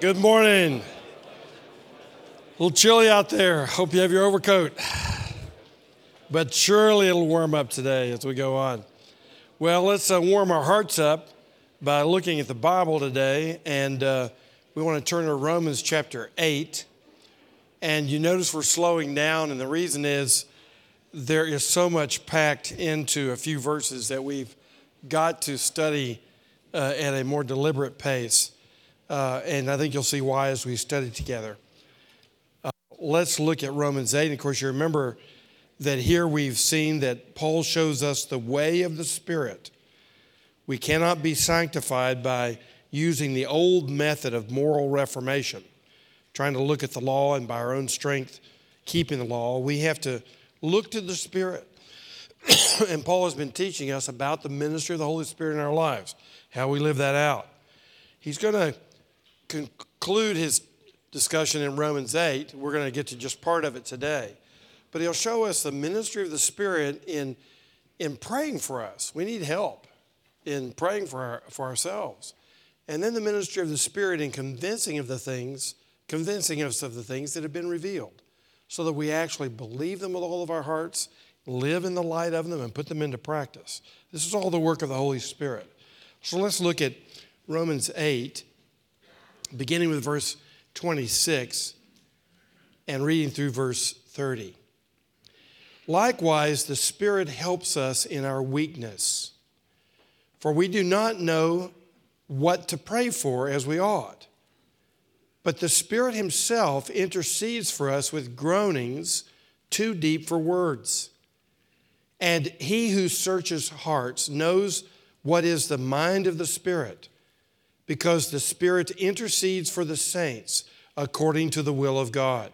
Good morning. A little chilly out there. Hope you have your overcoat. But surely it'll warm up today as we go on. Well, let's uh, warm our hearts up by looking at the Bible today. And uh, we want to turn to Romans chapter 8. And you notice we're slowing down, and the reason is there is so much packed into a few verses that we've got to study uh, at a more deliberate pace. Uh, and I think you'll see why as we study together. Uh, let's look at Romans 8. And of course, you remember that here we've seen that Paul shows us the way of the Spirit. We cannot be sanctified by using the old method of moral reformation, trying to look at the law and by our own strength keeping the law. We have to look to the Spirit. and Paul has been teaching us about the ministry of the Holy Spirit in our lives, how we live that out. He's going to conclude his discussion in Romans 8. We're going to get to just part of it today. But he'll show us the ministry of the Spirit in, in praying for us. We need help in praying for, our, for ourselves. And then the ministry of the Spirit in convincing of the things, convincing us of the things that have been revealed, so that we actually believe them with all of our hearts, live in the light of them, and put them into practice. This is all the work of the Holy Spirit. So let's look at Romans 8, beginning with verse 26 and reading through verse 30. Likewise, the Spirit helps us in our weakness, for we do not know what to pray for as we ought. But the Spirit Himself intercedes for us with groanings too deep for words. And He who searches hearts knows what is the mind of the Spirit, because the Spirit intercedes for the saints according to the will of God.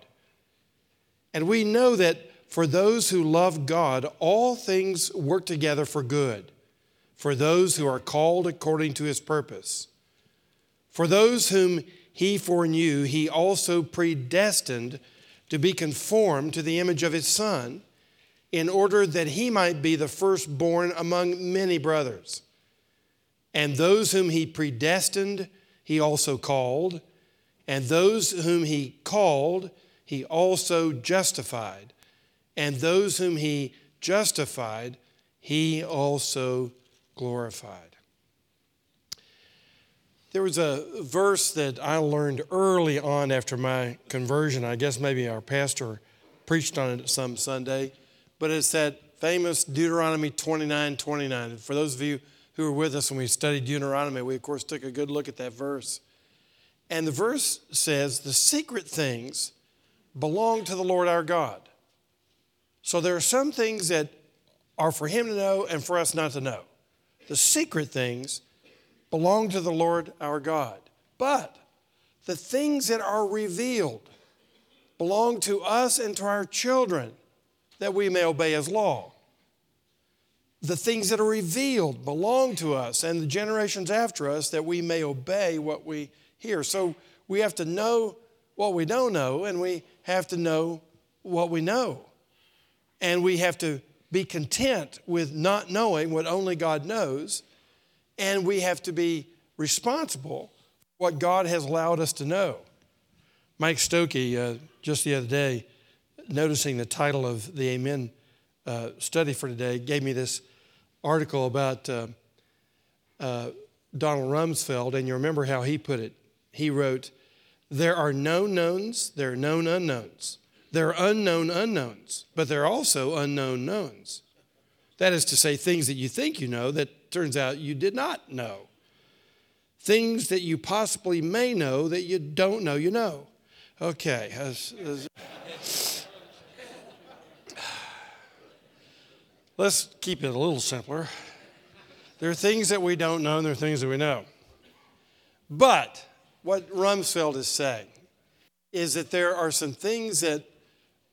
And we know that for those who love God, all things work together for good, for those who are called according to his purpose. For those whom he foreknew, he also predestined to be conformed to the image of his Son, in order that he might be the firstborn among many brothers. And those whom he predestined, he also called. And those whom he called, he also justified and those whom he justified, he also glorified. There was a verse that I learned early on after my conversion. I guess maybe our pastor preached on it some Sunday, but it's that famous Deuteronomy 29 29. And for those of you who were with us when we studied Deuteronomy, we of course took a good look at that verse. And the verse says, The secret things belong to the Lord our God. So there are some things that are for him to know and for us not to know. The secret things belong to the Lord our God. But the things that are revealed belong to us and to our children that we may obey his law. The things that are revealed belong to us and the generations after us that we may obey what we hear. So we have to know what we don't know and we have to know what we know. And we have to be content with not knowing what only God knows. And we have to be responsible for what God has allowed us to know. Mike Stokey, uh, just the other day, noticing the title of the Amen uh, study for today, gave me this article about uh, uh Donald Rumsfeld. And you remember how he put it. He wrote, There are known knowns, there are known unknowns. There are unknown unknowns, but there are also unknown knowns. That is to say, things that you think you know that turns out you did not know. Things that you possibly may know that you don't know you know. Okay. Let's keep it a little simpler. There are things that we don't know, and there are things that we know. But what Rumsfeld is saying is that there are some things that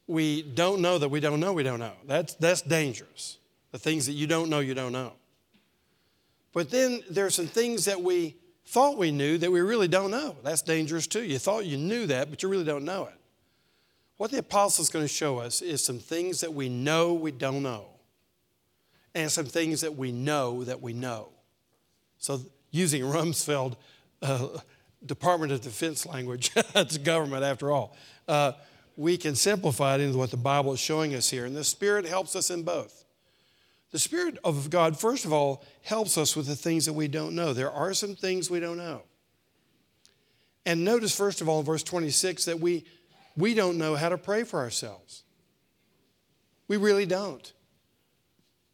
we don't know that we don't know we don't know. That's, that's dangerous. The things that you don't know, you don't know. But then there's some things that we thought we knew that we really don't know. That's dangerous too. You thought you knew that, but you really don't know it. What the apostle is going to show us is some things that we know we don't know, and some things that we know that we know. So, using Rumsfeld uh, Department of Defense language. it's government after all. Uh, we can simplify it into what the Bible is showing us here. And the Spirit helps us in both. The Spirit of God, first of all, helps us with the things that we don't know. There are some things we don't know. And notice, first of all, in verse 26, that we, we don't know how to pray for ourselves. We really don't.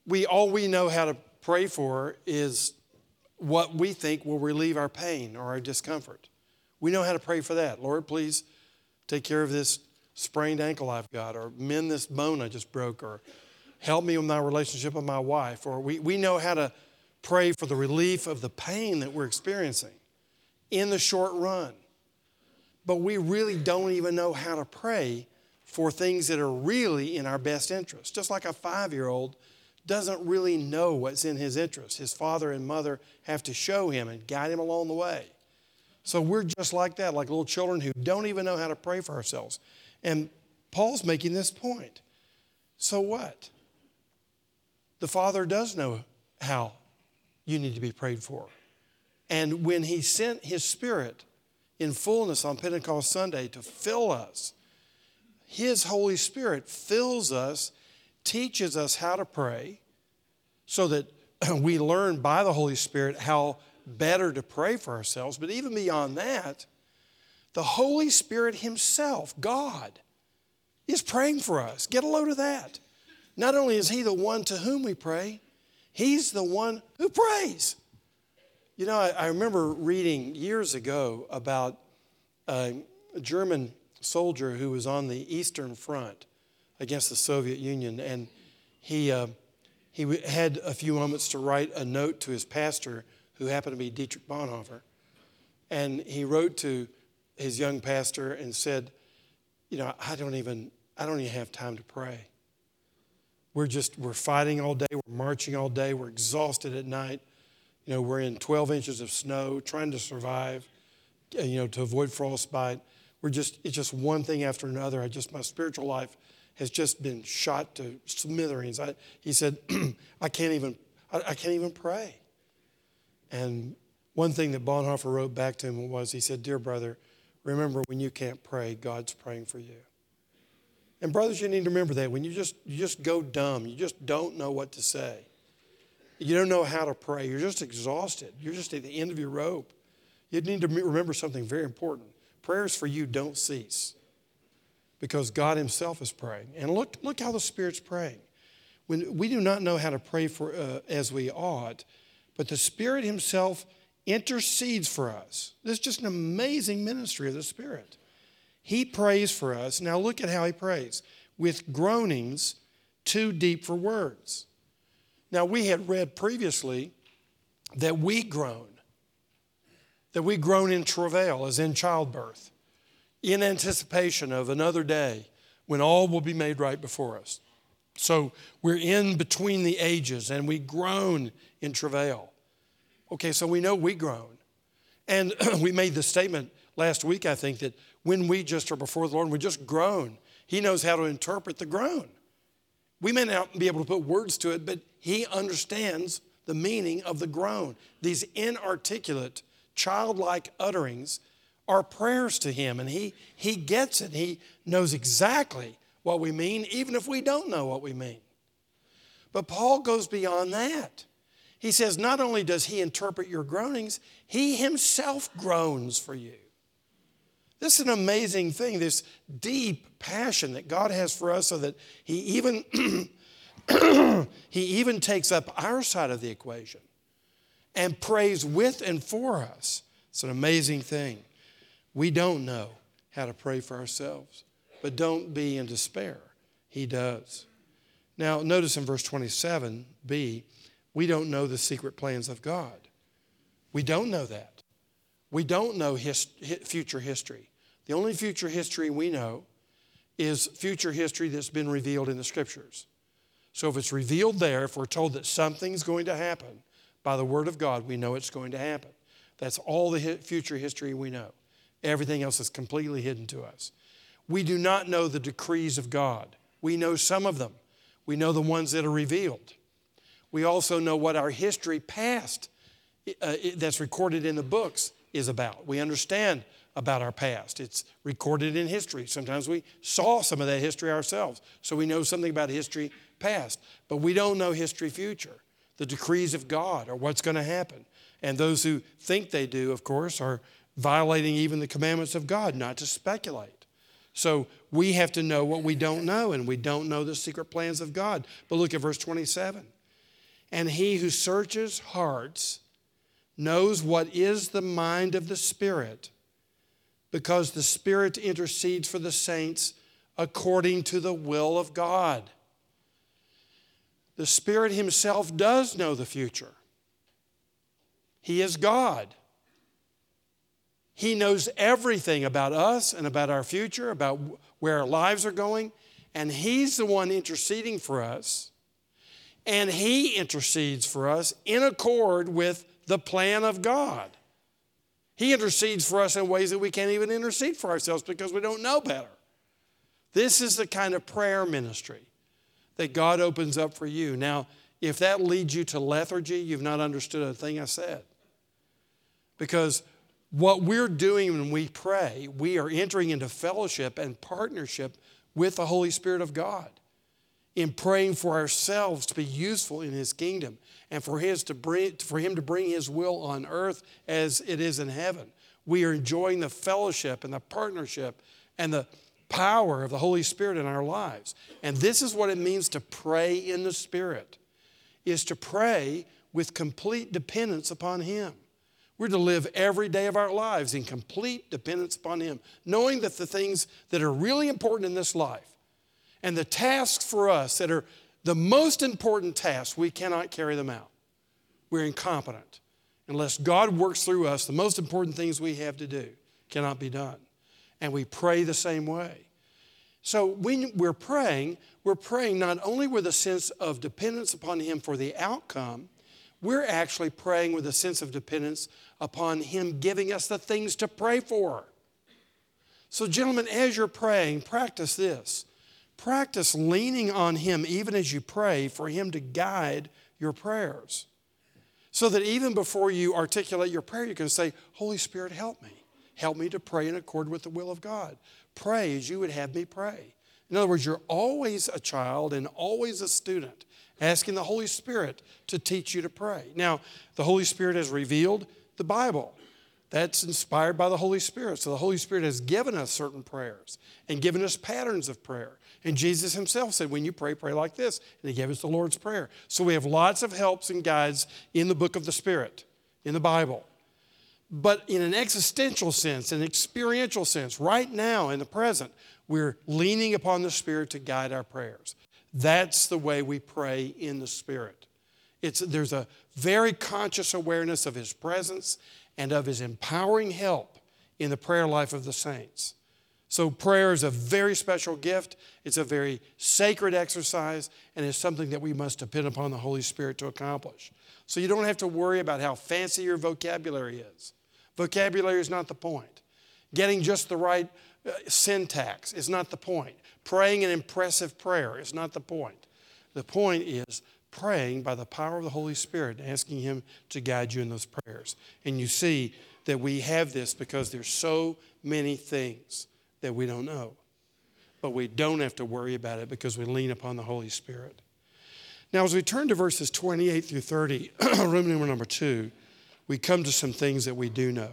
We, all we know how to pray for is what we think will relieve our pain or our discomfort. We know how to pray for that. Lord, please take care of this sprained ankle I've got, or mend this bone I just broke, or help me with my relationship with my wife. Or we, we know how to pray for the relief of the pain that we're experiencing in the short run. But we really don't even know how to pray for things that are really in our best interest. Just like a five year old doesn't really know what's in his interest. His father and mother have to show him and guide him along the way. So we're just like that, like little children who don't even know how to pray for ourselves. And Paul's making this point. So what? The Father does know how you need to be prayed for. And when He sent His Spirit in fullness on Pentecost Sunday to fill us, His Holy Spirit fills us teaches us how to pray so that we learn by the Holy Spirit how better to pray for ourselves. But even beyond that, the Holy Spirit Himself, God, is praying for us. Get a load of that. Not only is He the one to whom we pray, He's the one who prays. You know, I, I remember reading years ago about a German soldier who was on the Eastern Front against the Soviet Union. And he, uh, he had a few moments to write a note to his pastor, who happened to be Dietrich Bonhoeffer. And he wrote to his young pastor and said, You know, I don't even, I don't even have time to pray. We're just, we're fighting all day, we're marching all day, we're exhausted at night. You know, we're in 12 inches of snow, trying to survive, you know, to avoid frostbite. We're just, it's just one thing after another. I just, my spiritual life has just been shot to smithereens. I, he said, I can't even, I, I, can't even pray. And one thing that Bonhoeffer wrote back to him was, he said, Dear brother, remember when you can't pray, God's praying for you. And brothers, you need to remember that when you just you just go dumb, you just don't know what to say. You don't know how to pray. You're just exhausted. You're just at the end of your rope. You need to remember something very important. Prayers for you don't cease because God Himself is praying. And look, look how the Spirit's praying. When we do not know how to pray for uh, as we ought, but the Spirit Himself intercedes for us. This is just an amazing ministry of the Spirit. He prays for us. Now look at how He prays with groanings too deep for words. Now we had read previously that we groan, that we groan in travail, as in childbirth in anticipation of another day when all will be made right before us. So we're in between the ages and we groan in travail. Okay, so we know we groan. And we made the statement last week, I think, that when we just are before the Lord, we just groan. He knows how to interpret the groan. We may not be able to put words to it, but He understands the meaning of the groan. These inarticulate, childlike utterings our prayers to Him, and He, he gets it. He knows exactly what we mean, even if we don't know what we mean. But Paul goes beyond that. He says, not only does He interpret your groanings, He Himself groans for you. This is an amazing thing, this deep passion that God has for us, so that He even He even takes up our side of the equation and prays with and for us. It's an amazing thing. We don't know how to pray for ourselves, but don't be in despair. He does. Now, notice in verse 27b, we don't know the secret plans of God. We don't know that. We don't know his, future history. The only future history we know is future history that's been revealed in the scriptures. So if it's revealed there, if we're told that something's going to happen by the word of God, we know it's going to happen. That's all the future history we know. Everything else is completely hidden to us. We do not know the decrees of God. We know some of them. We know the ones that are revealed. We also know what our history past uh, that's recorded in the books is about. We understand about our past. It's recorded in history. Sometimes we saw some of that history ourselves, so we know something about history past, but we don't know history future, the decrees of God or what's going to happen. And those who think they do, of course, are violating even the commandments of God not to speculate. So we have to know what we don't know, and we don't know the secret plans of God. But look at verse 27. And he who searches hearts knows what is the mind of the Spirit, because the Spirit intercedes for the saints according to the will of God. The Spirit Himself does know the future. He is God. He knows everything about us and about our future, about where our lives are going, and He's the one interceding for us. And He intercedes for us in accord with the plan of God. He intercedes for us in ways that we can't even intercede for ourselves because we don't know better. This is the kind of prayer ministry that God opens up for you. Now, if that leads you to lethargy, you've not understood a thing I said. Because what we're doing when we pray, we are entering into fellowship and partnership with the Holy Spirit of God in praying for ourselves to be useful in His kingdom and for, his to bring, for Him to bring His will on earth as it is in heaven. We are enjoying the fellowship and the partnership and the power of the Holy Spirit in our lives. And this is what it means to pray in the Spirit, is to pray with complete dependence upon Him. We're to live every day of our lives in complete dependence upon Him, knowing that the things that are really important in this life and the tasks for us that are the most important tasks, we cannot carry them out. We're incompetent. Unless God works through us, the most important things we have to do cannot be done. And we pray the same way. So when we're praying, we're praying not only with a sense of dependence upon Him for the outcome, we're actually praying with a sense of dependence upon Him giving us the things to pray for. So, gentlemen, as you're praying, practice this. Practice leaning on Him even as you pray for Him to guide your prayers. So that even before you articulate your prayer, you can say, Holy Spirit, help me. Help me to pray in accord with the will of God. Pray as you would have me pray. In other words, you're always a child and always a student asking the Holy Spirit to teach you to pray. Now, the Holy Spirit has revealed the Bible. That's inspired by the Holy Spirit. So the Holy Spirit has given us certain prayers and given us patterns of prayer. And Jesus himself said, when you pray, pray like this. And he gave us the Lord's Prayer. So we have lots of helps and guides in the book of the Spirit, in the Bible. But in an existential sense, an experiential sense, right now in the present, we're leaning upon the Spirit to guide our prayers. That's the way we pray in the Spirit. It's, there's a very conscious awareness of His presence and of His empowering help in the prayer life of the saints. So, prayer is a very special gift. It's a very sacred exercise, and it's something that we must depend upon the Holy Spirit to accomplish. So, you don't have to worry about how fancy your vocabulary is. Vocabulary is not the point. Getting just the right Uh, syntax is not the point. Praying an impressive prayer is not the point. The point is praying by the power of the Holy Spirit, asking Him to guide you in those prayers. And you see that we have this because there's so many things that we don't know. But we don't have to worry about it because we lean upon the Holy Spirit. Now, as we turn to verses 28 through 30, room number number two, we come to some things that we do know.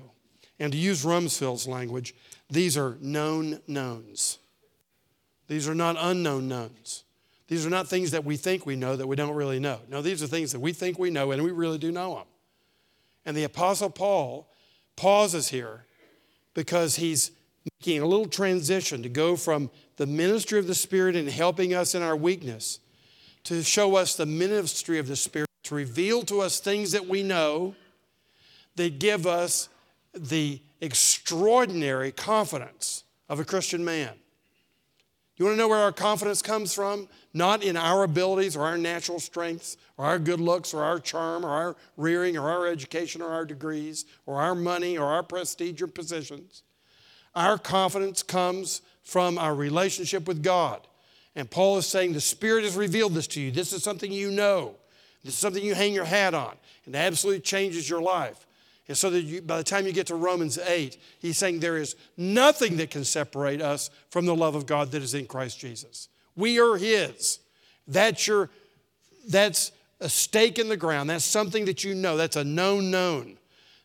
And to use Rumsfeld's language, these are known knowns. These are not unknown knowns. These are not things that we think we know that we don't really know. No, these are things that we think we know and we really do know them. And the Apostle Paul pauses here because he's making a little transition to go from the ministry of the Spirit and helping us in our weakness to show us the ministry of the Spirit, to reveal to us things that we know that give us the extraordinary confidence of a Christian man. You want to know where our confidence comes from? Not in our abilities or our natural strengths or our good looks or our charm or our rearing or our education or our degrees or our money or our prestige or positions. Our confidence comes from our relationship with God. And Paul is saying the Spirit has revealed this to you. This is something you know. This is something you hang your hat on. And it absolutely changes your life. And so that you, by the time you get to Romans 8, he's saying there is nothing that can separate us from the love of God that is in Christ Jesus. We are his. That's your that's a stake in the ground. That's something that you know. That's a known known.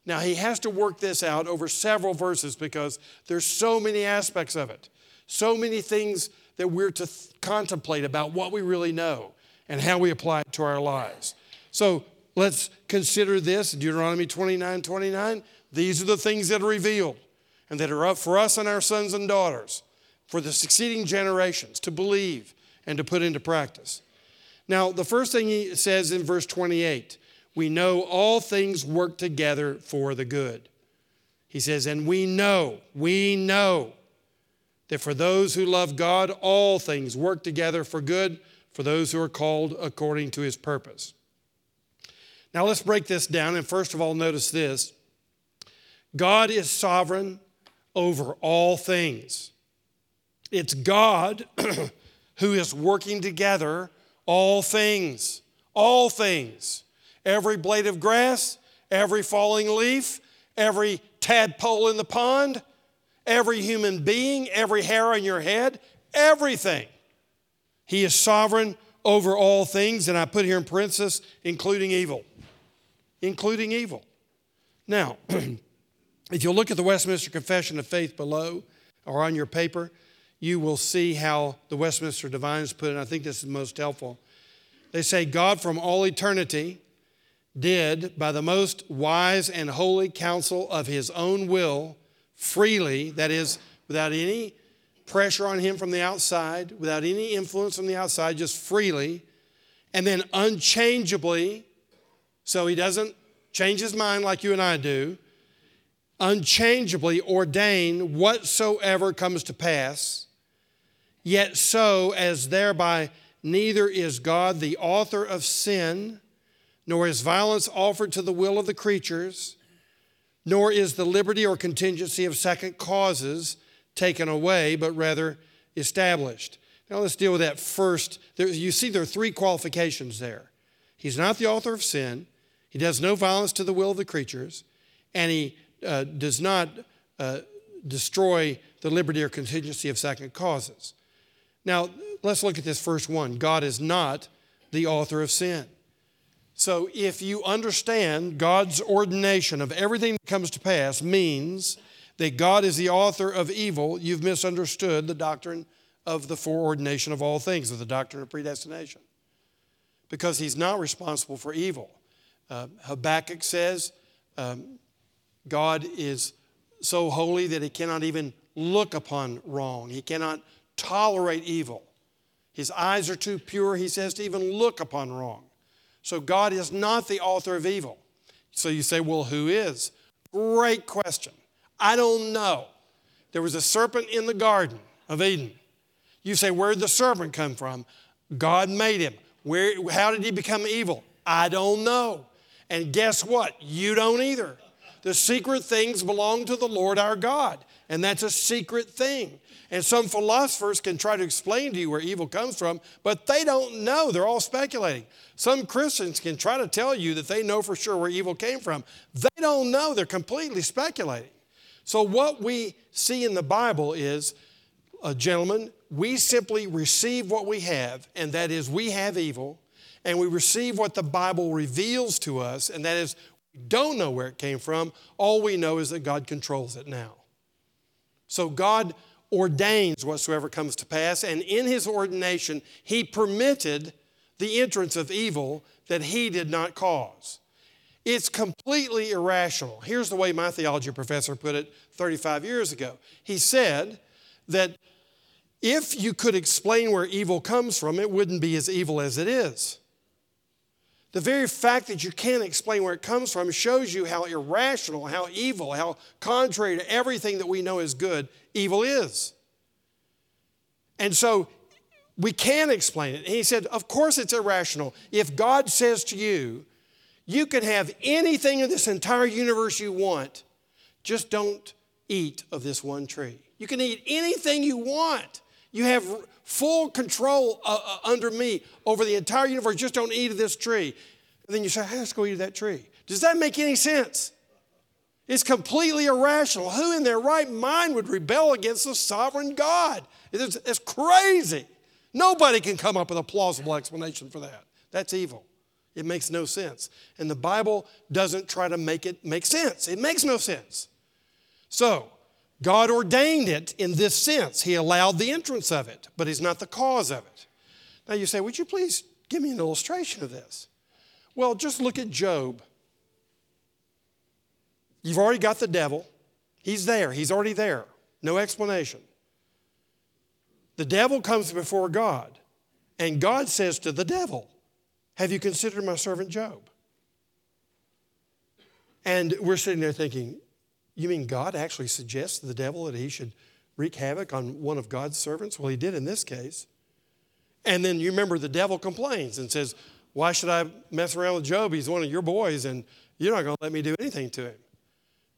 Now he has to work this out over several verses because there's so many aspects of it. So many things that we're to th- contemplate about what we really know and how we apply it to our lives. So let's consider this Deuteronomy 29 29. These are the things that are revealed and that are up for us and our sons and daughters for the succeeding generations to believe and to put into practice. Now, the first thing he says in verse 28 we know all things work together for the good. He says, and we know, we know that for those who love God, all things work together for good for those who are called according to his purpose. Now let's break this down. And first of all, notice this God is sovereign over all things. It's God who is working together all things, all things. Every blade of grass, every falling leaf, every tadpole in the pond, every human being, every hair on your head, everything. He is sovereign over all things, and I put here in parenthesis, including evil including evil. Now, if you look at the Westminster Confession of Faith below or on your paper, you will see how the Westminster Divines put it. I think this is most helpful. They say, God from all eternity did, by the most wise and holy counsel of his own will, freely, that is, without any pressure on him from the outside, without any influence from the outside, just freely, and then unchangeably so he doesn't change his mind like you and I do. Unchangeably ordain whatsoever comes to pass, yet so as thereby neither is God the author of sin, nor is violence offered to the will of the creatures, nor is the liberty or contingency of second causes taken away, but rather established. Now let's deal with that first. There, you see, there are three qualifications there. He's not the author of sin. He does no violence to the will of the creatures, and he uh, does not uh, destroy the liberty or contingency of second causes. Now, let's look at this first one God is not the author of sin. So, if you understand God's ordination of everything that comes to pass means that God is the author of evil, you've misunderstood the doctrine of the foreordination of all things, of the doctrine of predestination. Because He's not responsible for evil. Uh, Habakkuk says um, God is so holy that he cannot even look upon wrong, he cannot tolerate evil. His eyes are too pure, he says, to even look upon wrong. So God is not the author of evil. So you say, well, who is? Great question. I don't know. There was a serpent in the Garden of Eden. You say, where did the serpent come from? God made him. Where, how did he become evil? I don't know. And guess what? You don't either. The secret things belong to the Lord our God, and that's a secret thing. And some philosophers can try to explain to you where evil comes from, but they don't know. They're all speculating. Some Christians can try to tell you that they know for sure where evil came from. They don't know. They're completely speculating. So, what we see in the Bible is, uh, gentlemen, we simply receive what we have, and that is we have evil and we receive what the Bible reveals to us, and that is we don't know where it came from. All we know is that God controls it now. So God ordains whatsoever comes to pass, and in his ordination, he permitted the entrance of evil that he did not cause. It's completely irrational. Here's the way my theology professor put it 35 years ago. He said that if you could explain where evil comes from, it wouldn't be as evil as it is. The very fact that you can't explain where it comes from shows you how irrational, how evil, how contrary to everything that we know is good, evil is. And so we can explain it. And he said, Of course it's irrational. If God says to you, you can have anything in this entire universe you want, just don't eat of this one tree. You can eat anything you want. You have full control uh, uh, under me over the entire universe. Just don't eat of this tree. And then you say, hey, let's go eat of that tree. Does that make any sense? It's completely irrational. Who in their right mind would rebel against the sovereign God? It's, it's crazy. Nobody can come up with a plausible explanation for that. That's evil. It makes no sense. And the Bible doesn't try to make it make sense. It makes no sense. So, God ordained it in this sense. He allowed the entrance of it, but He's not the cause of it. Now you say, Would you please give me an illustration of this? Well, just look at Job. You've already got the devil. He's there, he's already there. No explanation. The devil comes before God, and God says to the devil, Have you considered my servant Job? And we're sitting there thinking, you mean God actually suggests to the devil that he should wreak havoc on one of God's servants? Well, he did in this case. And then you remember the devil complains and says, Why should I mess around with Job? He's one of your boys, and you're not going to let me do anything to him.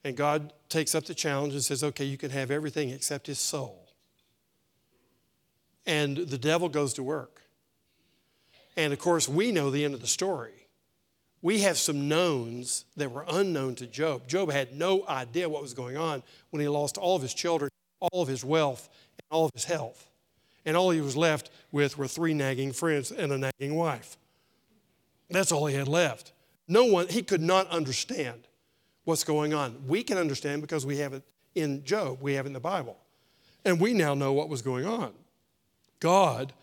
And God takes up the challenge and says, Okay, you can have everything except his soul. And the devil goes to work. And of course, we know the end of the story we have some knowns that were unknown to Job. Job had no idea what was going on when he lost all of his children, all of his wealth, and all of his health. And all he was left with were three nagging friends and a nagging wife. That's all he had left. No one, he could not understand what's going on. We can understand because we have it in Job, we have it in the Bible. And we now know what was going on. God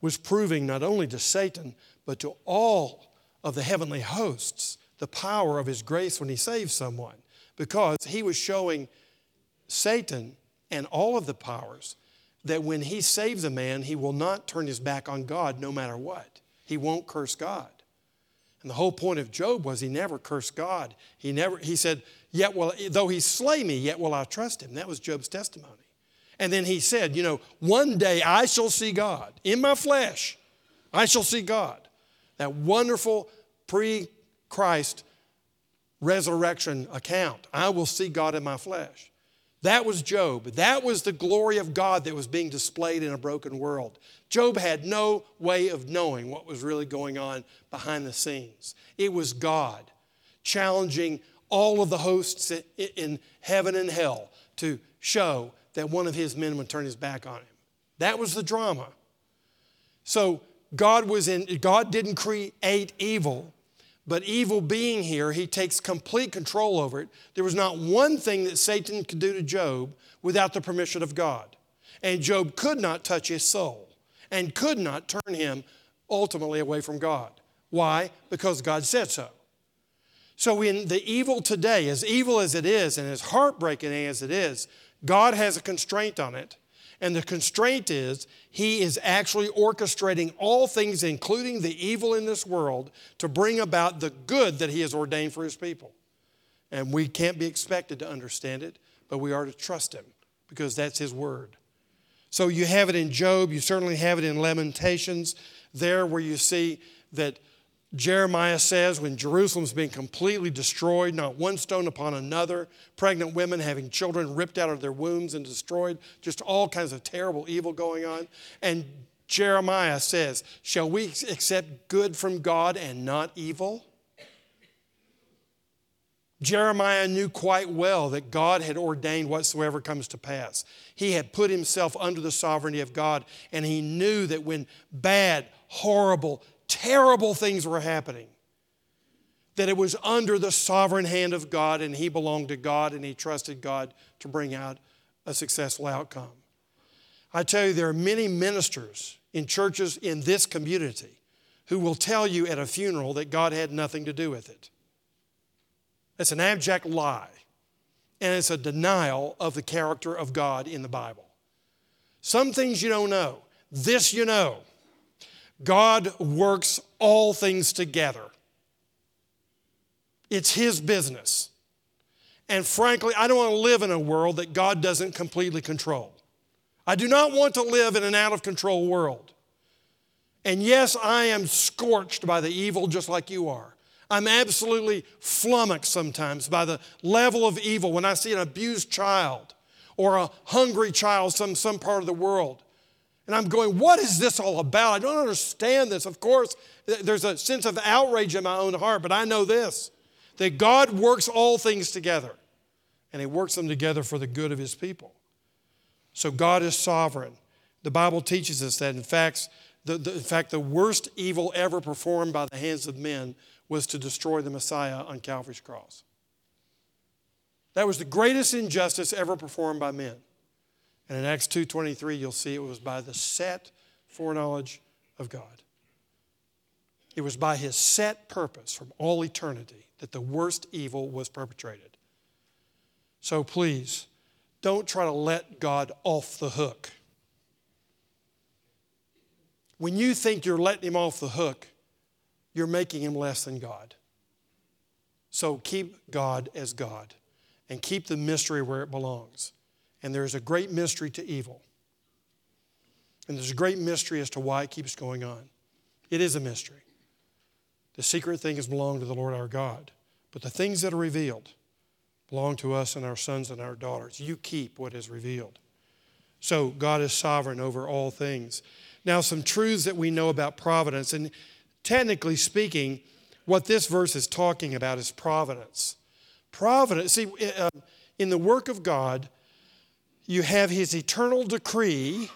was proving not only to Satan, but to all of the heavenly hosts the power of his grace when he saves someone because he was showing Satan and all of the powers that when he saves a man, he will not turn his back on God no matter what. He won't curse God. And the whole point of Job was he never cursed God. He never he said, "Yet will though he slay me, yet will I trust him." That was Job's testimony. And then he said, "You know, one day I shall see God in my flesh. I shall see God." That wonderful pre Christ resurrection account. I will see God in my flesh. That was Job. That was the glory of God that was being displayed in a broken world. Job had no way of knowing what was really going on behind the scenes. It was God challenging all of the hosts in heaven and hell to show that one of his men would turn his back on him. That was the drama. So God was in God didn't create evil, but evil being here, he takes complete control over it. There was not one thing that Satan could do to Job without the permission of God. And Job could not touch his soul and could not turn him ultimately away from God. Why? Because God said so. So, in the evil today, as evil as it is and as heartbreaking as it is, God has a constraint on it. And the constraint is he is actually orchestrating all things, including the evil in this world, to bring about the good that he has ordained for his people. And we can't be expected to understand it, but we are to trust him because that's his word. So you have it in Job, you certainly have it in Lamentations, there where you see that Jeremiah says when Jerusalem's being completely destroyed, not one stone upon another, pregnant women having children ripped out of their wombs and destroyed, just all kinds of terrible evil going on. And Jeremiah says, Shall we accept good from God and not evil? Jeremiah knew quite well that God had ordained whatsoever comes to pass. He had put himself under the sovereignty of God, and he knew that when bad, horrible, terrible things were happening. That it was under the sovereign hand of God and he belonged to God and he trusted God to bring out a successful outcome. I tell you, there are many ministers in churches in this community who will tell you at a funeral that God had nothing to do with it. It's an abject lie, and it's a denial of the character of God in the Bible. Some things you don't know. This you know God works all things together. It's His business. And frankly, I don't want to live in a world that God doesn't completely control. I do not want to live in an out of control world. And yes, I am scorched by the evil just like you are. I'm absolutely flummoxed sometimes by the level of evil when I see an abused child or a hungry child some, some part of the world. And I'm going, what is this all about? I don't understand this. Of course, there's a sense of outrage in my own heart, but I know this that God works all things together. and He works them together for the good of His people. So God is sovereign. The Bible teaches us that, in fact, the, the, in fact, the worst evil ever performed by the hands of men was to destroy the Messiah on Calvary's cross. That was the greatest injustice ever performed by men. And in Acts 2:23 you'll see it was by the set foreknowledge of God. It was by his set purpose from all eternity that the worst evil was perpetrated. So please, don't try to let God off the hook. When you think you're letting him off the hook, you're making him less than God. So keep God as God and keep the mystery where it belongs. And there's a great mystery to evil. And there's a great mystery as to why it keeps going on. It is a mystery. The secret things belong to the Lord our God, but the things that are revealed belong to us and our sons and our daughters. You keep what is revealed. So God is sovereign over all things. Now, some truths that we know about providence, and technically speaking, what this verse is talking about is providence. Providence, see, uh, in the work of God, you have His eternal decree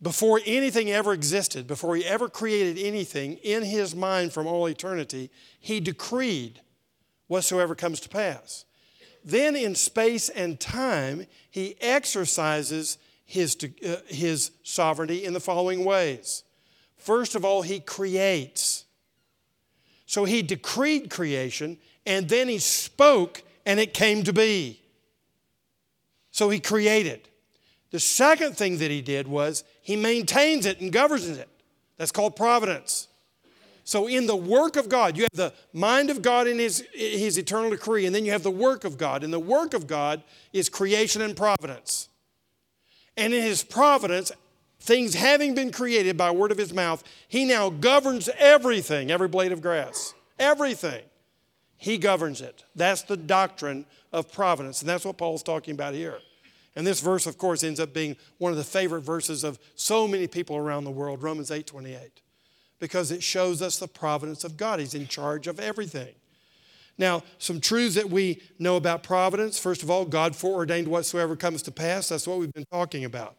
before anything ever existed, before he ever created anything in his mind from all eternity, he decreed whatsoever comes to pass. Then, in space and time, he exercises his, uh, his sovereignty in the following ways. First of all, he creates. So he decreed creation, and then he spoke, and it came to be. So he created. The second thing that he did was he maintains it and governs it. That's called providence. So, in the work of God, you have the mind of God in his, his eternal decree, and then you have the work of God. And the work of God is creation and providence. And in his providence, things having been created by word of his mouth, he now governs everything, every blade of grass, everything. He governs it. That's the doctrine of providence. And that's what Paul's talking about here. And this verse, of course, ends up being one of the favorite verses of so many people around the world, Romans 8 28, because it shows us the providence of God. He's in charge of everything. Now, some truths that we know about providence. First of all, God foreordained whatsoever comes to pass. That's what we've been talking about.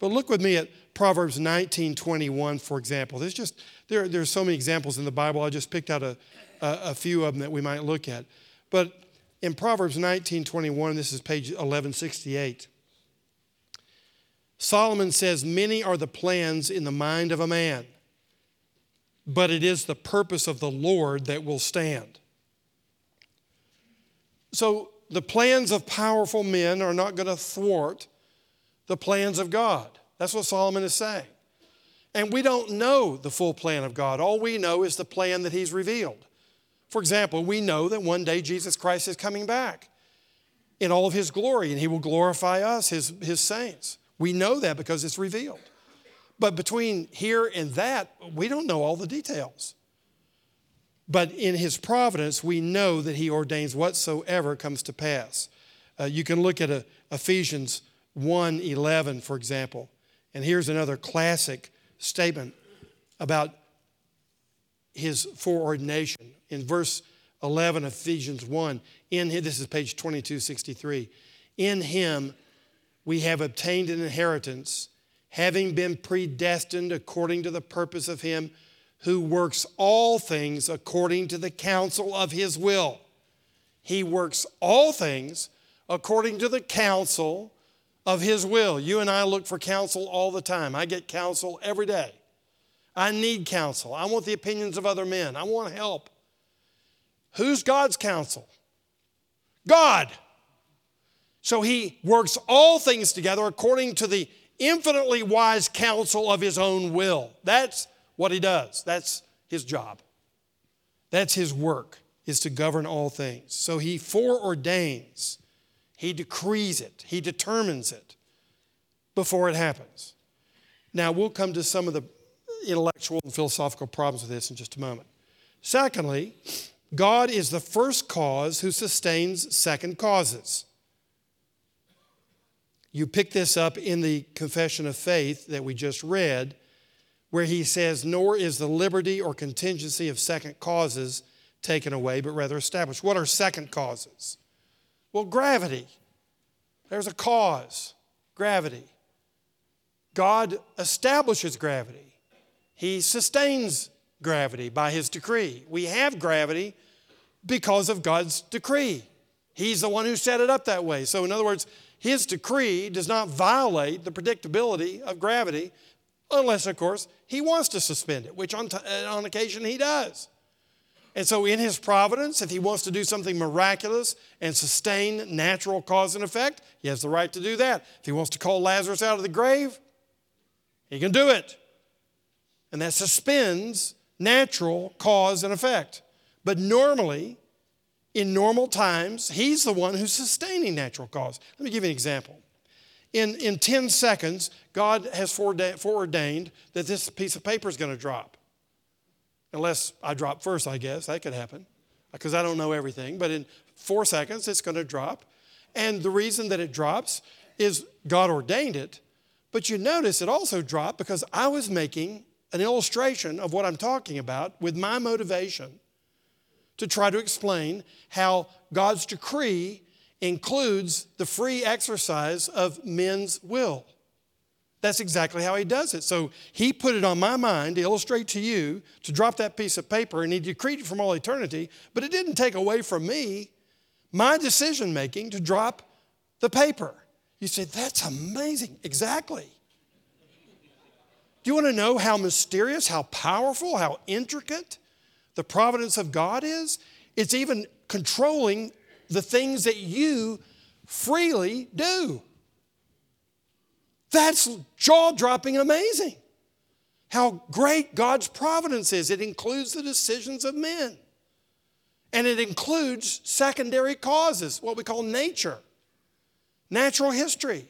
But look with me at Proverbs 19 21, for example. There's just, there, there's so many examples in the Bible. I just picked out a, a, a few of them that we might look at. But in Proverbs 19 21, this is page 1168. Solomon says, Many are the plans in the mind of a man, but it is the purpose of the Lord that will stand. So the plans of powerful men are not going to thwart the plans of God. That's what Solomon is saying. And we don't know the full plan of God. All we know is the plan that He's revealed. For example, we know that one day Jesus Christ is coming back in all of His glory and He will glorify us, His, his saints. We know that because it's revealed. But between here and that, we don't know all the details. But in his providence, we know that he ordains whatsoever comes to pass. Uh, you can look at uh, Ephesians 1 11, for example. And here's another classic statement about his foreordination. In verse 11 of Ephesians 1, in this is page 2263. In him we have obtained an inheritance, having been predestined according to the purpose of Him who works all things according to the counsel of His will. He works all things according to the counsel of His will. You and I look for counsel all the time. I get counsel every day. I need counsel. I want the opinions of other men. I want help. Who's God's counsel? God. So he works all things together according to the infinitely wise counsel of his own will. That's what he does. That's his job. That's his work, is to govern all things. So he foreordains, he decrees it, he determines it before it happens. Now, we'll come to some of the intellectual and philosophical problems with this in just a moment. Secondly, God is the first cause who sustains second causes. You pick this up in the Confession of Faith that we just read, where he says, Nor is the liberty or contingency of second causes taken away, but rather established. What are second causes? Well, gravity. There's a cause gravity. God establishes gravity, He sustains gravity by His decree. We have gravity because of God's decree. He's the one who set it up that way. So, in other words, His decree does not violate the predictability of gravity, unless, of course, He wants to suspend it, which on, t- uh, on occasion He does. And so, in His providence, if He wants to do something miraculous and sustain natural cause and effect, He has the right to do that. If He wants to call Lazarus out of the grave, He can do it. And that suspends natural cause and effect. But normally, in normal times, He's the one who's sustaining natural cause. Let me give you an example. In, in 10 seconds, God has foreordained that this piece of paper is going to drop. Unless I drop first, I guess. That could happen because I don't know everything. But in four seconds, it's going to drop. And the reason that it drops is God ordained it. But you notice it also dropped because I was making an illustration of what I'm talking about with my motivation to try to explain how God's decree includes the free exercise of men's will. That's exactly how he does it. So he put it on my mind to illustrate to you to drop that piece of paper, and he decreed it from all eternity, but it didn't take away from me my decision making to drop the paper. You say, that's amazing. Exactly. Do you want to know how mysterious, how powerful, how intricate the providence of God is? It's even controlling the things that you freely do. That's jaw dropping amazing. How great God's providence is. It includes the decisions of men, and it includes secondary causes, what we call nature, natural history,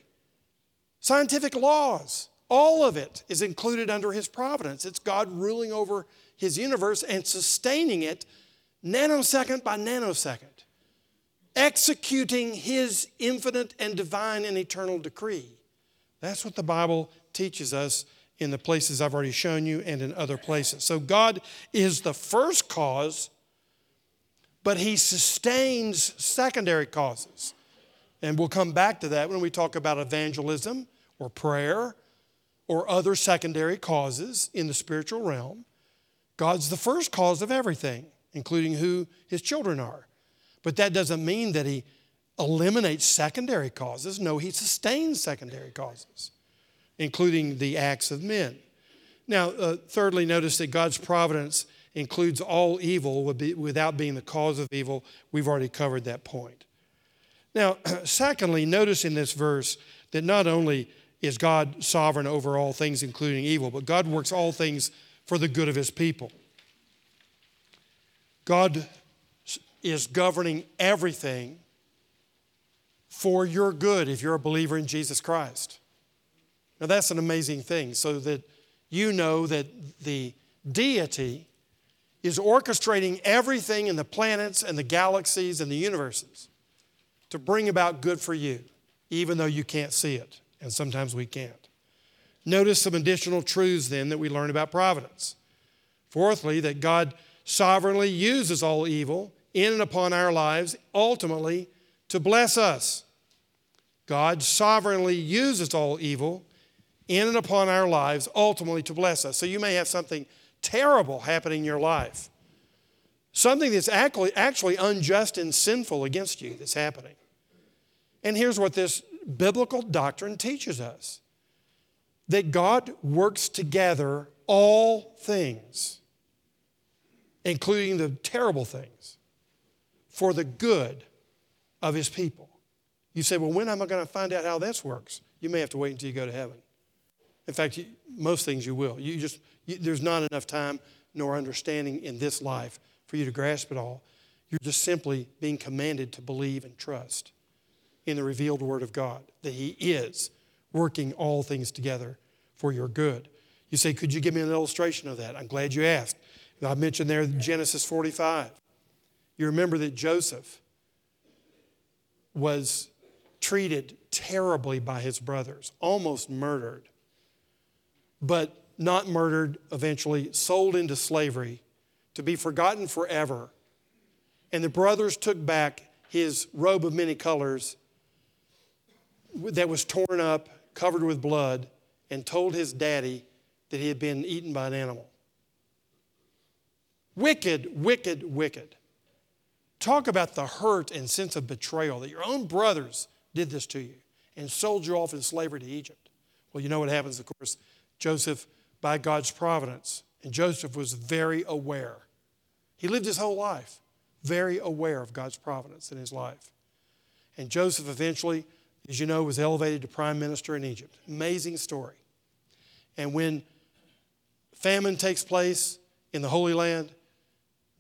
scientific laws. All of it is included under His providence. It's God ruling over His universe and sustaining it nanosecond by nanosecond, executing His infinite and divine and eternal decree. That's what the Bible teaches us in the places I've already shown you and in other places. So God is the first cause, but He sustains secondary causes. And we'll come back to that when we talk about evangelism or prayer or other secondary causes in the spiritual realm. God's the first cause of everything, including who His children are. But that doesn't mean that He eliminates secondary causes. No, he sustains secondary causes, including the acts of men. Now, uh, thirdly, notice that God's providence includes all evil without being the cause of evil. We've already covered that point. Now, secondly, notice in this verse that not only is God sovereign over all things, including evil, but God works all things for the good of his people. God is governing everything for your good if you're a believer in Jesus Christ. Now, that's an amazing thing, so that you know that the deity is orchestrating everything in the planets and the galaxies and the universes to bring about good for you, even though you can't see it, and sometimes we can't. Notice some additional truths then that we learn about providence. Fourthly, that God sovereignly uses all evil in and upon our lives, ultimately to bless us. God sovereignly uses all evil in and upon our lives, ultimately to bless us. So you may have something terrible happening in your life, something that's actually, actually unjust and sinful against you that's happening. And here's what this biblical doctrine teaches us that God works together all things, including the terrible things, for the good of his people. You say, well, when am I going to find out how this works? You may have to wait until you go to heaven. In fact, most things you will. You just, you, there's not enough time nor understanding in this life for you to grasp it all. You're just simply being commanded to believe and trust in the revealed Word of God that He is working all things together for your good. You say, Could you give me an illustration of that? I'm glad you asked. I mentioned there Genesis 45. You remember that Joseph was treated terribly by his brothers, almost murdered, but not murdered, eventually sold into slavery to be forgotten forever. And the brothers took back his robe of many colors that was torn up, covered with blood, and told his daddy that he had been eaten by an animal. Wicked, wicked, wicked. Talk about the hurt and sense of betrayal that your own brothers did this to you and sold you off in slavery to Egypt. Well, you know what happens, of course. Joseph, by God's providence, and Joseph was very aware. He lived his whole life very aware of God's providence in his life. And Joseph eventually, as you know, was elevated to prime minister in Egypt. Amazing story. And when famine takes place in the Holy Land,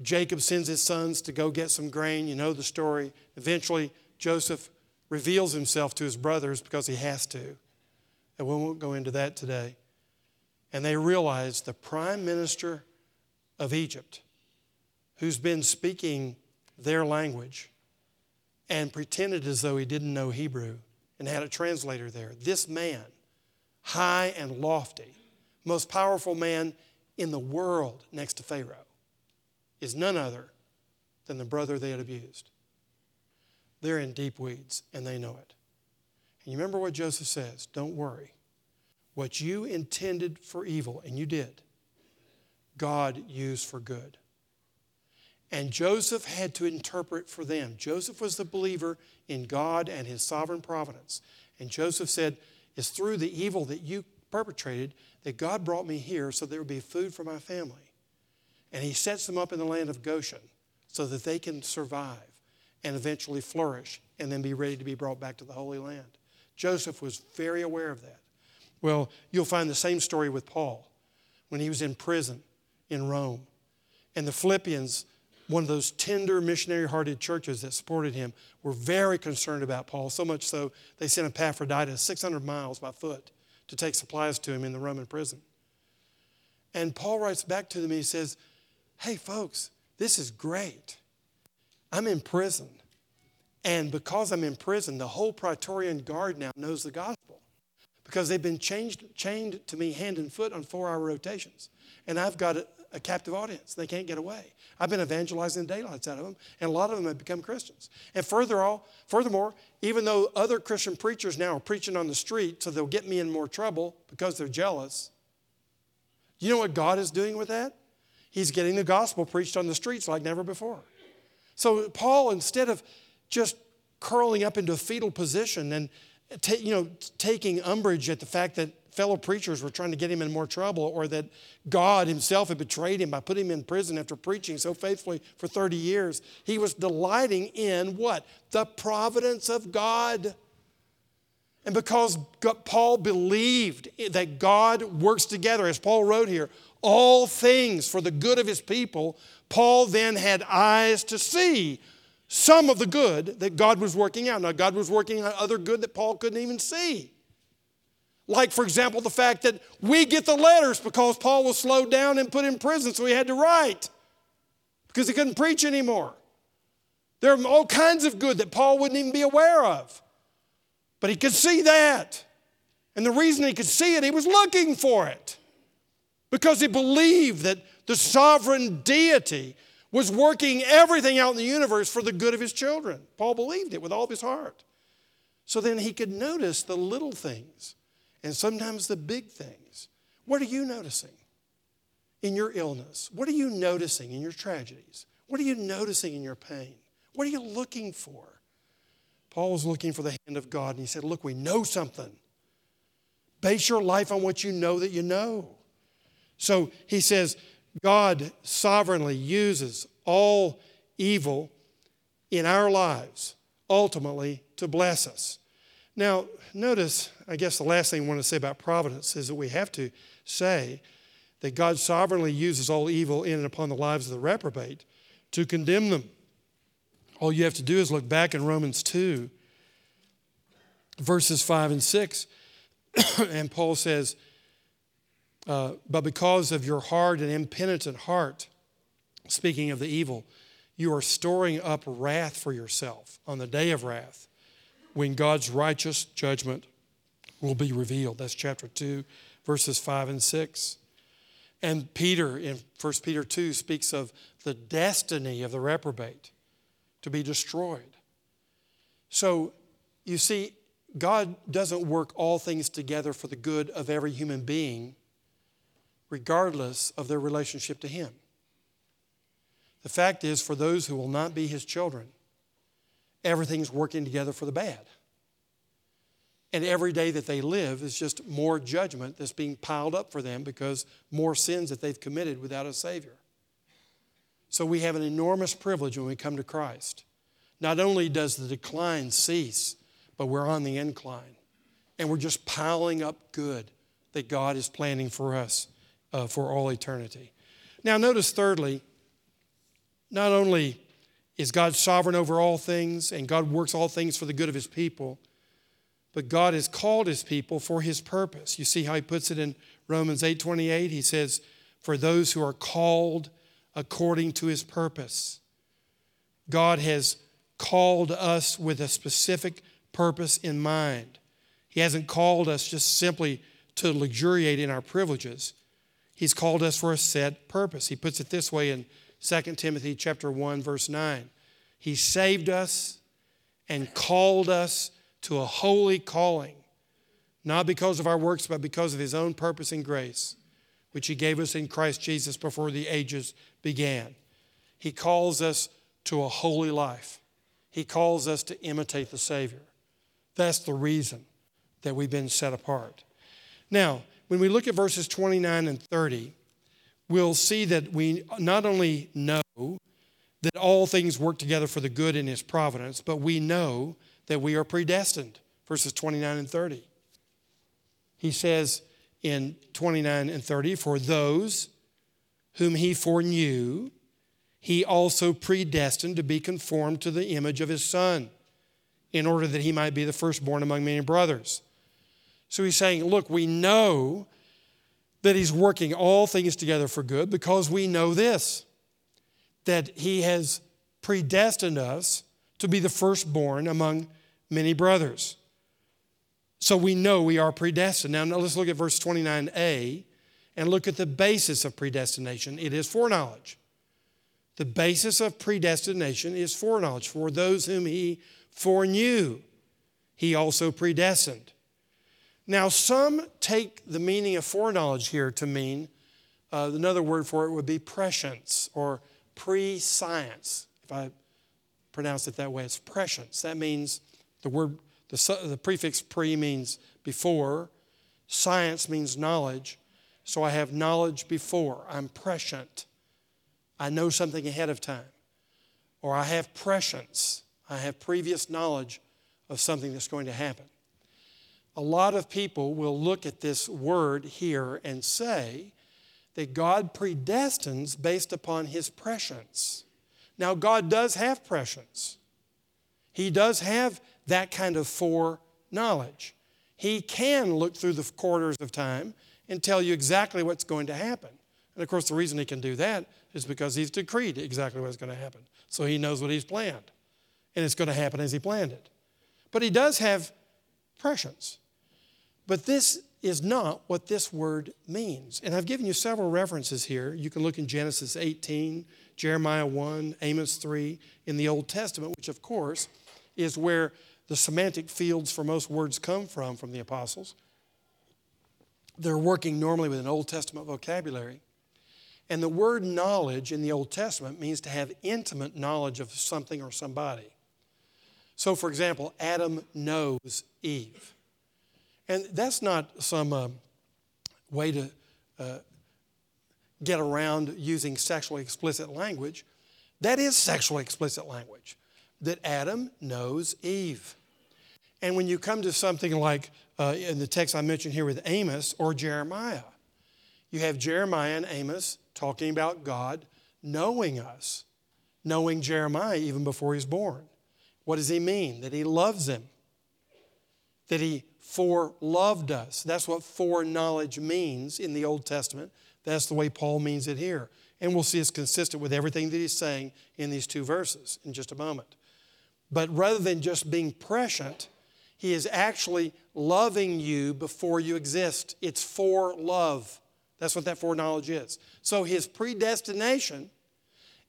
Jacob sends his sons to go get some grain. You know the story. Eventually, Joseph reveals himself to his brothers because he has to. And we won't go into that today. And they realize the prime minister of Egypt, who's been speaking their language and pretended as though he didn't know Hebrew and had a translator there. This man, high and lofty, most powerful man in the world next to Pharaoh, is none other than the brother they had abused. They're in deep weeds and they know it. And you remember what Joseph says don't worry. What you intended for evil, and you did, God used for good. And Joseph had to interpret for them. Joseph was the believer in God and his sovereign providence. And Joseph said, It's through the evil that you perpetrated that God brought me here so there would be food for my family. And he sets them up in the land of Goshen so that they can survive and eventually flourish and then be ready to be brought back to the Holy Land. Joseph was very aware of that. Well, you'll find the same story with Paul when he was in prison in Rome. And the Philippians one of those tender missionary hearted churches that supported him were very concerned about Paul, so much so they sent Epaphroditus 600 miles by foot to take supplies to him in the Roman prison. And Paul writes back to them, and he says, Hey, folks, this is great. I'm in prison. And because I'm in prison, the whole Praetorian Guard now knows the gospel because they've been changed, chained to me hand and foot on four hour rotations. And I've got a, a captive audience. They can't get away. I've been evangelizing the daylights out of them, and a lot of them have become Christians. And further all, furthermore, even though other Christian preachers now are preaching on the street so they'll get me in more trouble because they're jealous, you know what God is doing with that? He's getting the gospel preached on the streets like never before. So Paul, instead of just curling up into a fetal position and you know, taking umbrage at the fact that fellow preachers were trying to get him in more trouble or that God himself had betrayed him by putting him in prison after preaching so faithfully for 30 years. He was delighting in what? The providence of God. And because Paul believed that God works together, as Paul wrote here, all things for the good of his people, Paul then had eyes to see some of the good that God was working out. Now, God was working out other good that Paul couldn't even see. Like, for example, the fact that we get the letters because Paul was slowed down and put in prison, so he had to write because he couldn't preach anymore. There are all kinds of good that Paul wouldn't even be aware of. But he could see that. And the reason he could see it, he was looking for it because he believed that the sovereign deity was working everything out in the universe for the good of his children. Paul believed it with all of his heart. So then he could notice the little things and sometimes the big things. What are you noticing in your illness? What are you noticing in your tragedies? What are you noticing in your pain? What are you looking for? Paul was looking for the hand of God, and he said, Look, we know something. Base your life on what you know that you know. So he says, God sovereignly uses all evil in our lives ultimately to bless us. Now, notice, I guess the last thing I want to say about providence is that we have to say that God sovereignly uses all evil in and upon the lives of the reprobate to condemn them. All you have to do is look back in Romans 2, verses 5 and 6. and Paul says, uh, But because of your hard and impenitent heart, speaking of the evil, you are storing up wrath for yourself on the day of wrath when God's righteous judgment will be revealed. That's chapter 2, verses 5 and 6. And Peter in 1 Peter 2 speaks of the destiny of the reprobate to be destroyed. So you see, God doesn't work all things together for the good of every human being, regardless of their relationship to Him. The fact is, for those who will not be His children, everything's working together for the bad. And every day that they live is just more judgment that's being piled up for them because more sins that they've committed without a Savior. So we have an enormous privilege when we come to Christ. Not only does the decline cease, but we're on the incline. And we're just piling up good that God is planning for us uh, for all eternity. Now, notice thirdly, not only is God sovereign over all things and God works all things for the good of his people, but God has called his people for his purpose. You see how he puts it in Romans 8:28? He says, "For those who are called according to his purpose." God has called us with a specific purpose in mind. He hasn't called us just simply to luxuriate in our privileges. He's called us for a set purpose. He puts it this way in 2 Timothy chapter 1 verse 9. He saved us and called us to a holy calling, not because of our works, but because of his own purpose and grace, which he gave us in Christ Jesus before the ages began. He calls us to a holy life. He calls us to imitate the Savior. That's the reason that we've been set apart. Now, when we look at verses 29 and 30, we'll see that we not only know that all things work together for the good in His providence, but we know that we are predestined. Verses 29 and 30. He says in 29 and 30, For those whom He foreknew, He also predestined to be conformed to the image of His Son, in order that He might be the firstborn among many brothers. So He's saying, Look, we know that He's working all things together for good because we know this that He has predestined us to be the firstborn among many brothers. So we know we are predestined. Now, let's look at verse 29a and look at the basis of predestination. It is foreknowledge. The basis of predestination is foreknowledge. For those whom He foreknew, He also predestined. Now, some take the meaning of foreknowledge here to mean uh, another word for it would be prescience or prescience. If I pronounce it that way, it's prescience. That means the word, the, the prefix pre means before, science means knowledge. So I have knowledge before. I'm prescient. I know something ahead of time. Or I have prescience. I have previous knowledge of something that's going to happen. A lot of people will look at this word here and say that God predestines based upon his prescience. Now, God does have prescience. He does have that kind of foreknowledge. He can look through the quarters of time and tell you exactly what's going to happen. And of course, the reason he can do that is because he's decreed exactly what's going to happen. So he knows what he's planned. And it's going to happen as he planned it. But he does have prescience. But this is not what this word means. And I've given you several references here. You can look in Genesis 18, Jeremiah 1, Amos 3 in the Old Testament, which of course is where the semantic fields for most words come from from the apostles. They're working normally with an Old Testament vocabulary. And the word knowledge in the Old Testament means to have intimate knowledge of something or somebody. So, for example, Adam knows Eve. And that's not some uh, way to uh, get around using sexually explicit language. That is sexually explicit language that Adam knows Eve. And when you come to something like uh, in the text I mentioned here with Amos or Jeremiah, you have Jeremiah and Amos talking about God knowing us, knowing Jeremiah even before he's born. What does he mean? That he loves him, that he foreloved us. That's what foreknowledge means in the Old Testament. That's the way Paul means it here. And we'll see it's consistent with everything that he's saying in these two verses in just a moment. But rather than just being prescient, he is actually loving you before you exist. It's for love. That's what that foreknowledge is. So his predestination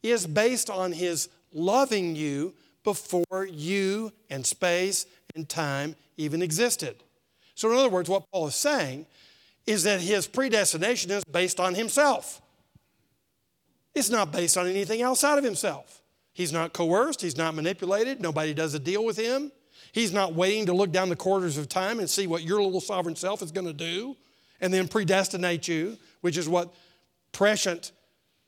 is based on his loving you before you and space and time even existed. So, in other words, what Paul is saying is that his predestination is based on himself. It's not based on anything outside of himself. He's not coerced, he's not manipulated, nobody does a deal with him. He's not waiting to look down the quarters of time and see what your little sovereign self is going to do and then predestinate you, which is what prescient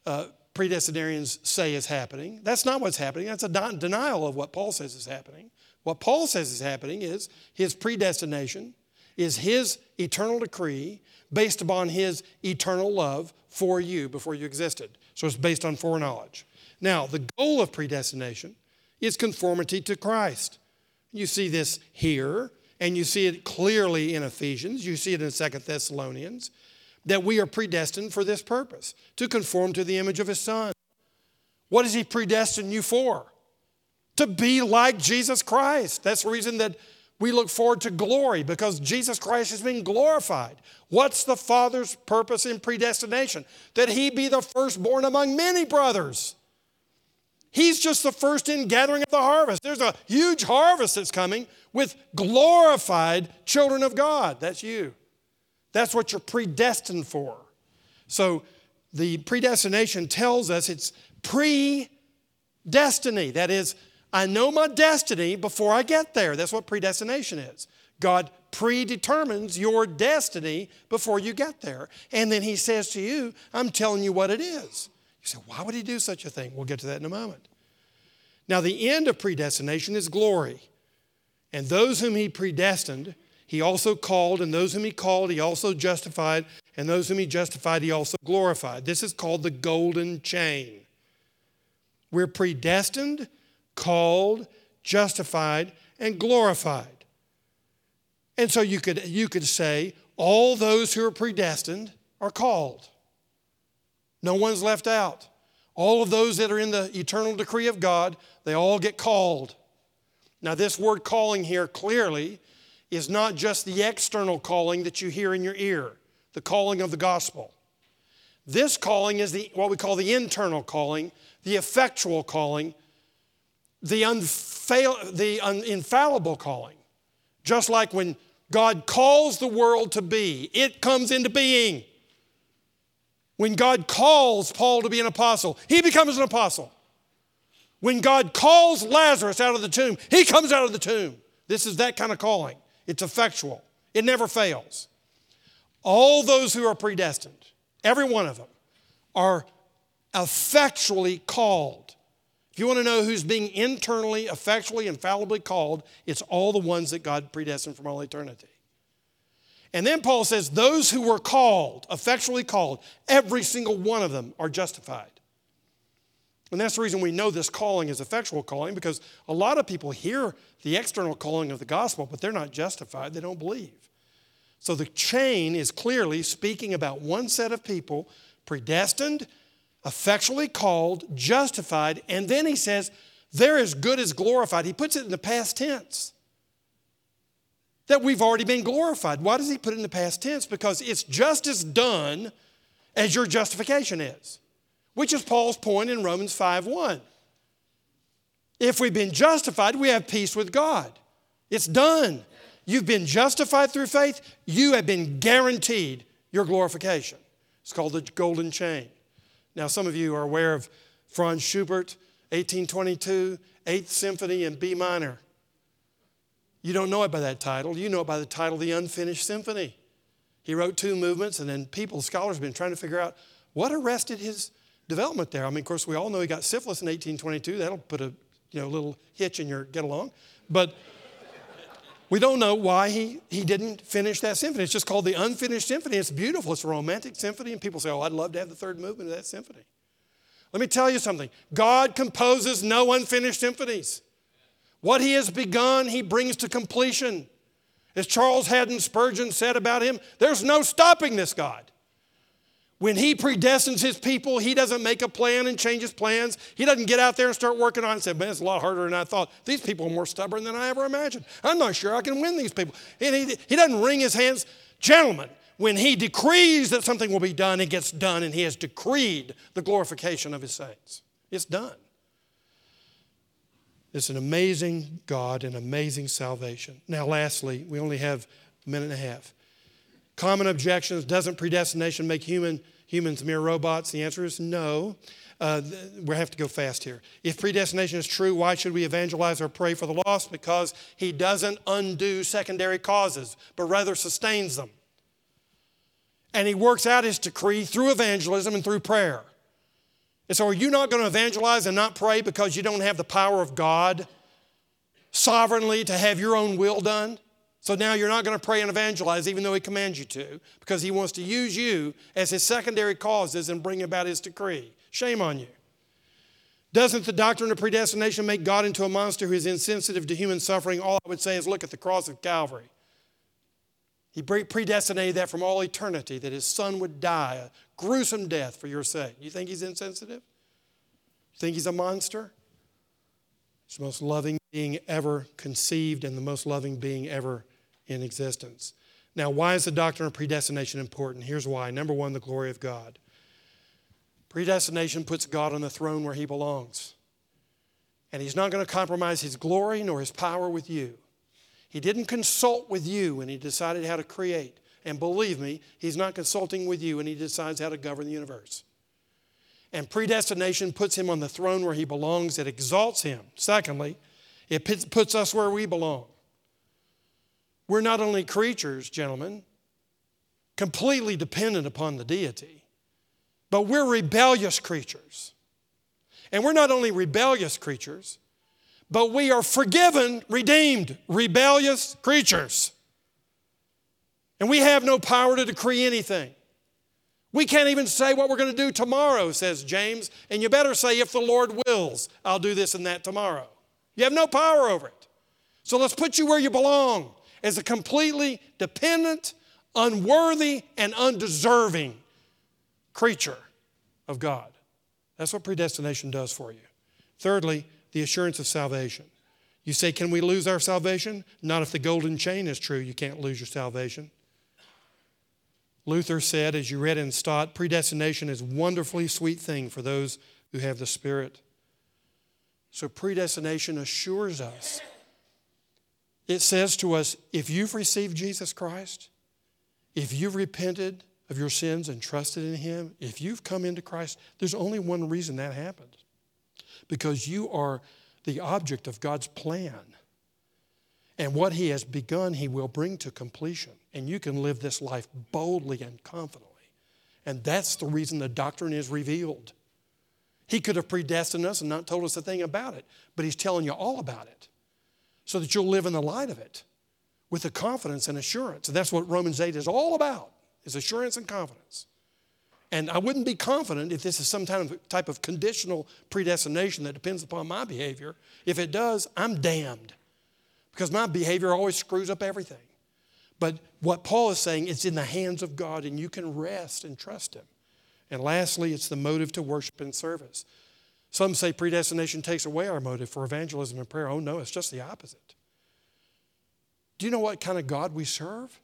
uh, predestinarians say is happening. That's not what's happening. That's a denial of what Paul says is happening. What Paul says is happening is his predestination is his eternal decree based upon his eternal love for you before you existed. So it's based on foreknowledge. Now, the goal of predestination is conformity to Christ. You see this here, and you see it clearly in Ephesians, you see it in Second Thessalonians, that we are predestined for this purpose to conform to the image of his Son. What does he predestine you for? To be like Jesus Christ. That's the reason that we look forward to glory because Jesus Christ has been glorified. What's the Father's purpose in predestination? That he be the firstborn among many brothers. He's just the first in gathering of the harvest. There's a huge harvest that's coming with glorified children of God. That's you. That's what you're predestined for. So the predestination tells us it's pre destiny. That is, I know my destiny before I get there. That's what predestination is. God predetermines your destiny before you get there. And then He says to you, I'm telling you what it is. You say, why would he do such a thing? We'll get to that in a moment. Now, the end of predestination is glory. And those whom he predestined, he also called, and those whom he called, he also justified, and those whom he justified, he also glorified. This is called the golden chain. We're predestined, called, justified, and glorified. And so you could, you could say, all those who are predestined are called. No one's left out. All of those that are in the eternal decree of God, they all get called. Now, this word calling here clearly is not just the external calling that you hear in your ear, the calling of the gospel. This calling is the, what we call the internal calling, the effectual calling, the, unfail, the un, infallible calling. Just like when God calls the world to be, it comes into being. When God calls Paul to be an apostle, he becomes an apostle. When God calls Lazarus out of the tomb, he comes out of the tomb. This is that kind of calling. It's effectual, it never fails. All those who are predestined, every one of them, are effectually called. If you want to know who's being internally, effectually, infallibly called, it's all the ones that God predestined from all eternity. And then Paul says, Those who were called, effectually called, every single one of them are justified. And that's the reason we know this calling is effectual calling because a lot of people hear the external calling of the gospel, but they're not justified. They don't believe. So the chain is clearly speaking about one set of people predestined, effectually called, justified, and then he says, they're as good as glorified. He puts it in the past tense that we've already been glorified. Why does he put it in the past tense? Because it's just as done as your justification is, which is Paul's point in Romans 5:1. If we've been justified, we have peace with God. It's done. You've been justified through faith, you have been guaranteed your glorification. It's called the golden chain. Now, some of you are aware of Franz Schubert, 1822, Eighth Symphony in B minor. You don't know it by that title. You know it by the title, The Unfinished Symphony. He wrote two movements, and then people, scholars, have been trying to figure out what arrested his development there. I mean, of course, we all know he got syphilis in 1822. That'll put a you know, little hitch in your get along. But we don't know why he, he didn't finish that symphony. It's just called the Unfinished Symphony. It's beautiful. It's a romantic symphony, and people say, oh, I'd love to have the third movement of that symphony. Let me tell you something God composes no unfinished symphonies. What he has begun, he brings to completion. As Charles Haddon Spurgeon said about him, there's no stopping this God. When he predestines his people, he doesn't make a plan and change his plans. He doesn't get out there and start working on it and say, man, it's a lot harder than I thought. These people are more stubborn than I ever imagined. I'm not sure I can win these people. And he, he doesn't wring his hands. Gentlemen, when he decrees that something will be done, it gets done, and he has decreed the glorification of his saints. It's done. It's an amazing God and amazing salvation. Now, lastly, we only have a minute and a half. Common objections Doesn't predestination make human, humans mere robots? The answer is no. Uh, we have to go fast here. If predestination is true, why should we evangelize or pray for the lost? Because he doesn't undo secondary causes, but rather sustains them. And he works out his decree through evangelism and through prayer. And so, are you not going to evangelize and not pray because you don't have the power of God sovereignly to have your own will done? So now you're not going to pray and evangelize even though he commands you to because he wants to use you as his secondary causes and bring about his decree. Shame on you. Doesn't the doctrine of predestination make God into a monster who is insensitive to human suffering? All I would say is look at the cross of Calvary. He predestinated that from all eternity that his son would die a gruesome death for your sake. You think he's insensitive? You think he's a monster? He's the most loving being ever conceived and the most loving being ever in existence. Now, why is the doctrine of predestination important? Here's why. Number one, the glory of God. Predestination puts God on the throne where he belongs. And he's not going to compromise his glory nor his power with you. He didn't consult with you when he decided how to create. And believe me, he's not consulting with you when he decides how to govern the universe. And predestination puts him on the throne where he belongs, it exalts him. Secondly, it puts us where we belong. We're not only creatures, gentlemen, completely dependent upon the deity, but we're rebellious creatures. And we're not only rebellious creatures, but we are forgiven, redeemed, rebellious creatures. And we have no power to decree anything. We can't even say what we're going to do tomorrow, says James, and you better say, if the Lord wills, I'll do this and that tomorrow. You have no power over it. So let's put you where you belong as a completely dependent, unworthy, and undeserving creature of God. That's what predestination does for you. Thirdly, the assurance of salvation. You say, Can we lose our salvation? Not if the golden chain is true, you can't lose your salvation. Luther said, as you read in Stott, predestination is a wonderfully sweet thing for those who have the Spirit. So predestination assures us. It says to us, if you've received Jesus Christ, if you've repented of your sins and trusted in Him, if you've come into Christ, there's only one reason that happens because you are the object of God's plan. And what He has begun, He will bring to completion. And you can live this life boldly and confidently. And that's the reason the doctrine is revealed. He could have predestined us and not told us a thing about it, but He's telling you all about it so that you'll live in the light of it with the confidence and assurance. And that's what Romans 8 is all about, is assurance and confidence. And I wouldn't be confident if this is some type of conditional predestination that depends upon my behavior. If it does, I'm damned because my behavior always screws up everything. But what Paul is saying, it's in the hands of God and you can rest and trust Him. And lastly, it's the motive to worship and service. Some say predestination takes away our motive for evangelism and prayer. Oh, no, it's just the opposite. Do you know what kind of God we serve?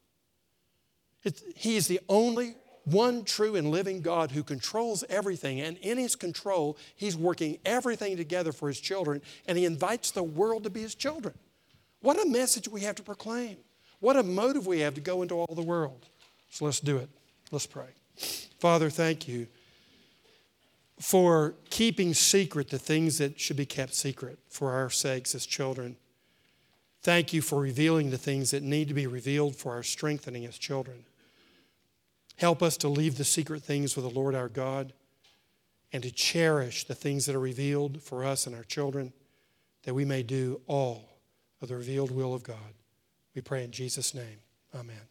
It, he is the only one true and living God who controls everything. And in His control, He's working everything together for His children, and He invites the world to be His children. What a message we have to proclaim. What a motive we have to go into all the world. So let's do it. Let's pray. Father, thank you for keeping secret the things that should be kept secret for our sakes as children. Thank you for revealing the things that need to be revealed for our strengthening as children. Help us to leave the secret things with the Lord our God and to cherish the things that are revealed for us and our children, that we may do all of the revealed will of God. We pray in Jesus' name. Amen.